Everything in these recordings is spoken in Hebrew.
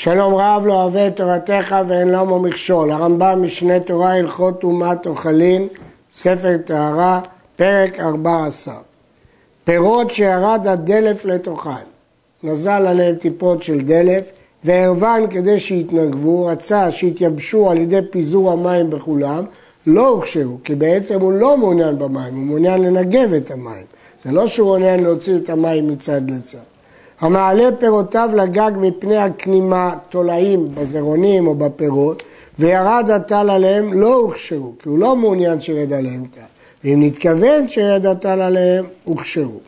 שלום רב לא אוהב את תורתך ואין למו מכשול. הרמב"ם משנה תורה הלכות טומאת אוכלין, ספר טהרה, פרק 14. פירות שירד הדלף לתוכן. נזל עליהם טיפות של דלף, וערבן כדי שיתנגבו, רצה שיתייבשו על ידי פיזור המים בכולם, לא הוכשרו, כי בעצם הוא לא מעוניין במים, הוא מעוניין לנגב את המים. זה לא שהוא מעוניין להוציא את המים מצד לצד. המעלה פירותיו לגג מפני הכנימה, תולעים בזרעונים או בפירות, וירד הטל עליהם, לא הוכשרו, כי הוא לא מעוניין שירד עליהם טל. ואם נתכוון שירד הטל עליהם, הוכשרו.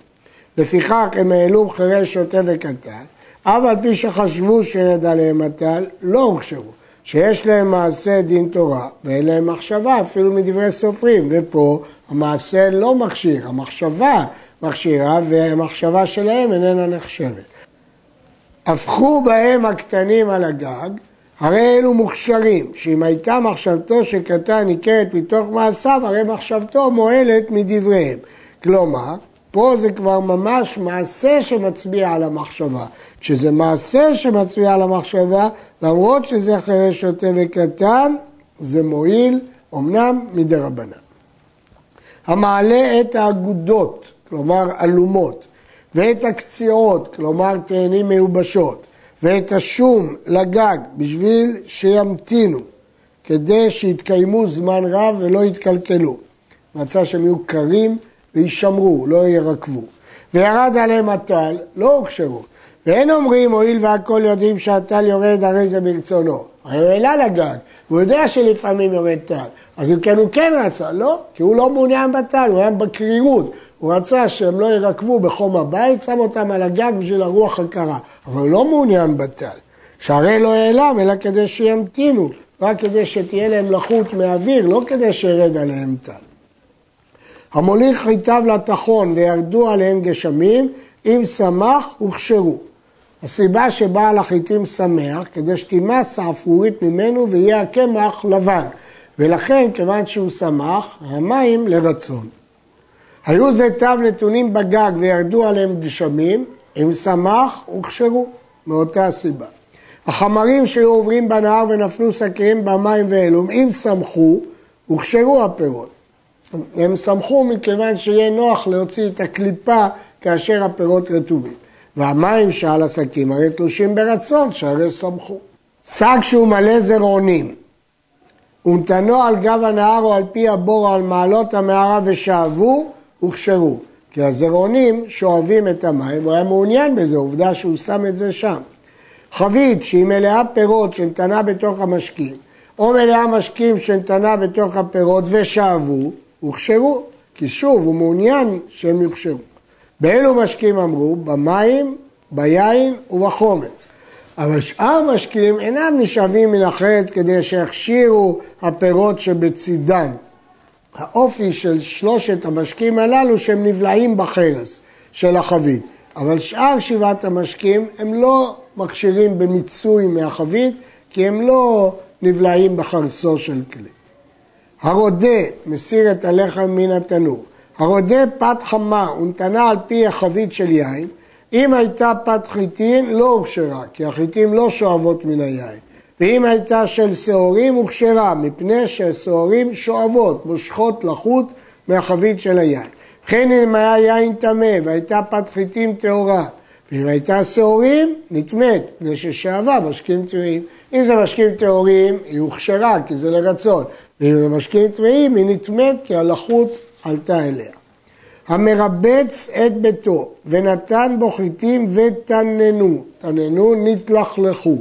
לפיכך הם העלו חירש שוטה וקטן, אף על פי שחשבו שירד עליהם הטל, לא הוכשרו. שיש להם מעשה דין תורה ואין להם מחשבה אפילו מדברי סופרים ופה המעשה לא מכשיר, המחשבה מכשירה והמחשבה שלהם איננה נחשבת. הפכו בהם הקטנים על הגג, הרי אלו מוכשרים, שאם הייתה מחשבתו של קטן ניכרת מתוך מעשיו, הרי מחשבתו מועלת מדבריהם. כלומר, פה זה כבר ממש מעשה שמצביע על המחשבה. כשזה מעשה שמצביע על המחשבה, למרות שזה חירש שוטה וקטן, זה מועיל, אמנם מדי רבנן. המעלה את האגודות, כלומר אלומות, ואת הקציעות, כלומר תאנים מיובשות, ואת השום לגג בשביל שימתינו, כדי שיתקיימו זמן רב ולא יתקלקלו. מצא שהם יהיו קרים וישמרו, לא ירקבו. וירד עליהם הטל, לא הוכשרו. ואין אומרים, הואיל והכל יודעים שהטל יורד, הרי זה ברצונו. הרי הוא העלה לגג, הוא יודע שלפעמים יורד טל. אז אם כן הוא כן רצה, לא, כי הוא לא מעוניין בטל, הוא היה בקרירות. הוא רצה שהם לא ירקבו בחום הבית, שם אותם על הגג בשביל הרוח הקרה. אבל הוא לא מעוניין בטל. שהרי לא העלם, אלא כדי שימתינו, רק כדי שתהיה להם לחות מאוויר, לא כדי שירד עליהם טל. המוליך חיטיו לטחון וירדו עליהם גשמים, אם שמח, הוכשרו. הסיבה שבעל החיטים שמח, כדי שתימס האפרורית ממנו ויהיה הקמח לבן. ולכן, כיוון שהוא שמח, המים לרצון. היו זיתיו נתונים בגג וירדו עליהם גשמים, אם שמח, הוכשרו, מאותה הסיבה. החמרים שהיו עוברים בנהר ונפלו שקיהם במים ואלום, אם שמחו, הוכשרו הפירות. הם שמחו מכיוון שיהיה נוח להוציא את הקליפה כאשר הפירות רטובים. והמים שעל השקים הרי תלושים ברצון, שהרי שמחו. שק שהוא מלא זרעונים, ונתנו על גב הנהר או על פי הבור או על מעלות המערה ושאבו, הוכשרו. כי הזרעונים שואבים את המים, הוא היה מעוניין בזה, עובדה שהוא שם את זה שם. חבית שהיא מלאה פירות שנתנה בתוך המשקים, או מלאה משקים שנתנה בתוך הפירות ושאבו, הוכשרו. כי שוב, הוא מעוניין שהם יוכשרו. באילו משקים אמרו? במים, ביין ובחומץ. אבל שאר משקים אינם נשאבים מן החטא כדי שיכשירו הפירות שבצידן. האופי של שלושת המשקים הללו שהם נבלעים בחרס של החבית. אבל שאר שבעת המשקים הם לא מכשירים במיצוי מהחבית, כי הם לא נבלעים בחרסו של כלי. הרודה מסיר את הלחם מן התנור. הרודה פת חמה ונתנה על פי החבית של יין, אם הייתה פת חיטין לא הוכשרה, כי החיטים לא שואבות מן היין. ואם הייתה של שעורים הוכשרה, מפני שהשעורים שואבות, מושכות לחוט מהחבית של היין. וכן אם היה יין טמא והייתה פת חיטים טהורה, ואם הייתה שעורים, נטמאת, מפני ששאבה משקים טמאים. אם זה משקים טהורים, היא הוכשרה, כי זה לרצון. ואם זה משקים טמאים, היא נטמאת, כי הלחות עלתה אליה. המרבץ את ביתו ונתן בו חיטים ותננו, תננו נתלכלכו.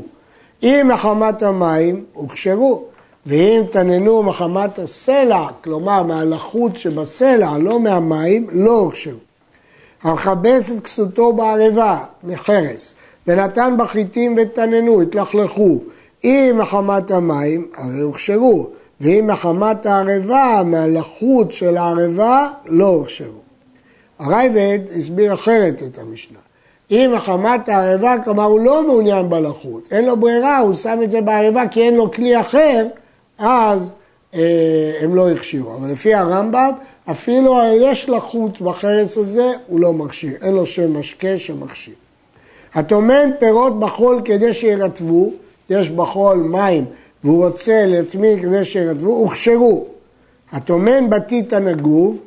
אם מחמת המים הוכשרו, ואם תננו מחמת הסלע, כלומר מהלחות שבסלע, לא מהמים, לא הוכשרו. המכבס את כסותו בערבה, מחרס, ונתן בחיטים ותננו, התלכלכו. אם מחמת המים, הרי הוכשרו, ואם מחמת הערבה, מהלחות של הערבה, לא הוכשרו. הרייבד הסביר אחרת את המשנה. אם מחמת הערבה, כלומר הוא לא מעוניין בלחות, אין לו ברירה, הוא שם את זה בערבה כי אין לו כלי אחר, אז אה, הם לא הכשירו. אבל לפי הרמב"ם, אפילו יש לחות בחרס הזה, הוא לא מכשיר, אין לו שם משקה שמכשיר. הטומן פירות בחול כדי שירטבו, יש בחול מים והוא רוצה להטמין כדי שירטבו, הוכשרו. הטומן בטיט הנגוב,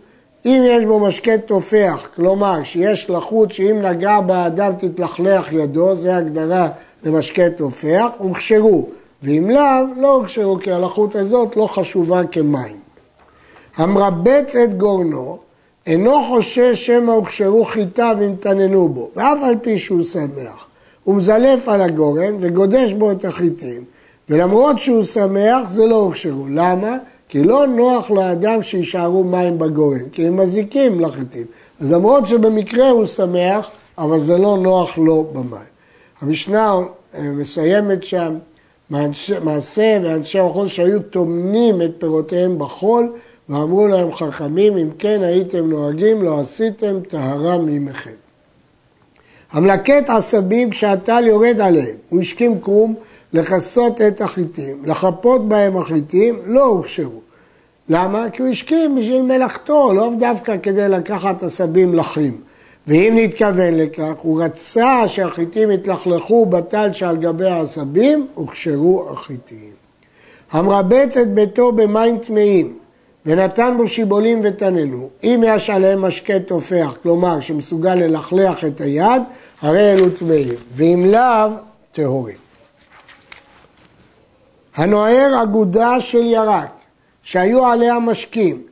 אם יש בו משקה תופח, כלומר שיש לחות שאם נגע באדם תתלכלח ידו, זה הגדרה למשקה תופח, הוכשרו. ואם לאו, לא הוכשרו, כי הלחות הזאת לא חשובה כמים. המרבץ את גורנו, אינו חושש שמא הוכשרו חיטה ונתננו בו, ואף על פי שהוא שמח. הוא מזלף על הגורן וגודש בו את החיטים, ולמרות שהוא שמח זה לא הוכשרו. למה? כי לא נוח לאדם שישארו מים בגורן, כי הם מזיקים לחיטים. אז למרות שבמקרה הוא שמח, אבל זה לא נוח לו במים. המשנה אה, מסיימת שם מעשה ואנשי המחוז שהיו טומנים את פירותיהם בחול ואמרו להם חכמים אם כן הייתם נוהגים לא עשיתם טהרה ממכם. המלקט עשבים כשהטל יורד עליהם, הוא השכים קרום לכסות את החיטים, לחפות בהם החיטים, לא הוכשרו. למה? כי הוא השכים בשביל מלאכתו, לא דווקא כדי לקחת עשבים לחים. ואם נתכוון לכך, הוא רצה שהחיטים יתלכלכו בטל שעל גבי העשבים, הוכשרו החיטים. המרבץ את ביתו במים טמאים, ונתן בו שיבולים ותננו. אם יש עליהם משקה תופח, כלומר שמסוגל ללכלח את היד, הרי אלו טמאים, ואם לאו, טהורים. הנוער אגודה של ירק, שהיו עליה משקים,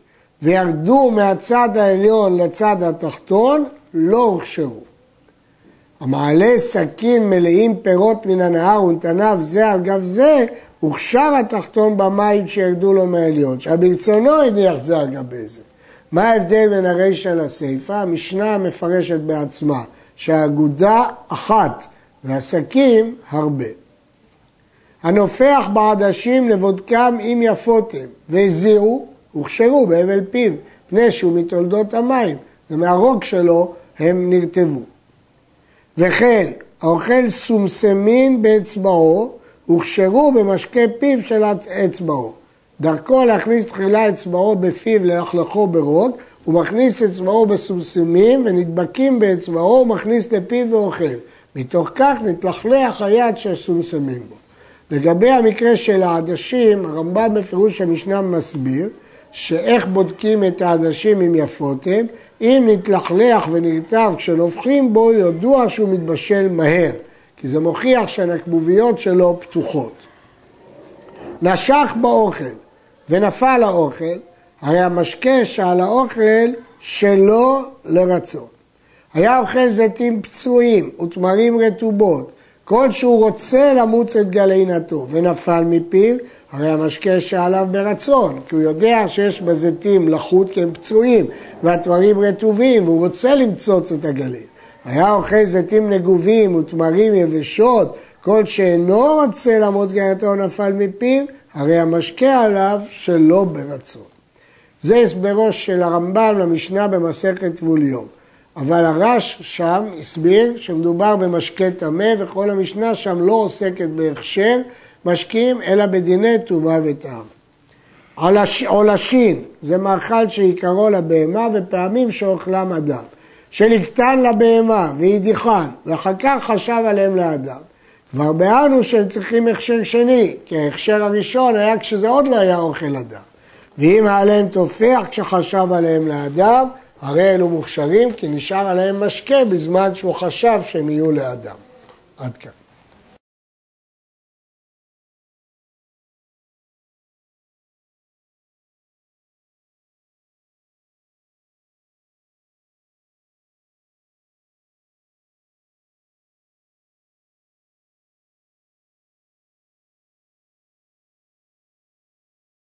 וירדו מהצד העליון לצד התחתון, לא הוכשרו. המעלה סכין מלאים פירות מן הנהר ונתניו זה על גב זה, הוכשר התחתון במים שירדו לו מהעליון, שברצונו הניח זה על גבי זה. מה ההבדל בין הרישא לסיפא? המשנה מפרשת בעצמה שהאגודה אחת והסכין הרבה. הנופח בעדשים לבודקם אם יפות הם, והזיעו, הוכשרו בהבל פיו, פני שהוא מתולדות המים, ומהרוג שלו הם נרטבו. וכן, האוכל סומסמין באצבעו, הוכשרו במשקה פיו של אצבעו. דרכו להכניס תחילה אצבעו בפיו ללכלכו ברוג, הוא מכניס אצבעו בסומסמים ונדבקים באצבעו ומכניס לפיו ואוכל. מתוך כך נתלכלח היד שסומסמים בו. לגבי המקרה של העדשים, הרמב"ם בפירוש המשנה מסביר שאיך בודקים את העדשים אם יפות הם, אם נתלכלח ונרטב כשנופחים בו, ידוע שהוא מתבשל מהר, כי זה מוכיח שהנקבוביות שלו פתוחות. נשך באוכל ונפל האוכל, הרי המשקה שעל האוכל שלא לרצון. היה אוכל זיתים פצועים ותמרים רטובות, כל שהוא רוצה למוץ את גלינתו ונפל מפיו, הרי המשקה שעליו ברצון, כי הוא יודע שיש בזיתים לחות כי הם פצועים והתמרים רטובים והוא רוצה למצוץ את הגליל. היה אוכל זיתים נגובים ותמרים יבשות, כל שאינו רוצה למוץ גלינתו נפל מפיו, הרי המשקה עליו שלא ברצון. זה הסברו של הרמב"ם למשנה במסכת טבול יום. אבל הרש שם הסביר שמדובר במשקה טמא וכל המשנה שם לא עוסקת בהכשר משקים אלא בדיני טומאה וטעם. עולשין זה מאכל שעיקרו לבהמה ופעמים שאוכלם אדם. שנקטן לבהמה והדיחן ואחר כך חשב עליהם לאדם. כבר ביארנו שהם צריכים הכשר שני, כי ההכשר הראשון היה כשזה עוד לא היה אוכל אדם. ואם היה להם תופח כשחשב עליהם לאדם, הרי אלו מוכשרים כי נשאר עליהם משקה בזמן שהוא חשב שהם יהיו לאדם. עד כאן.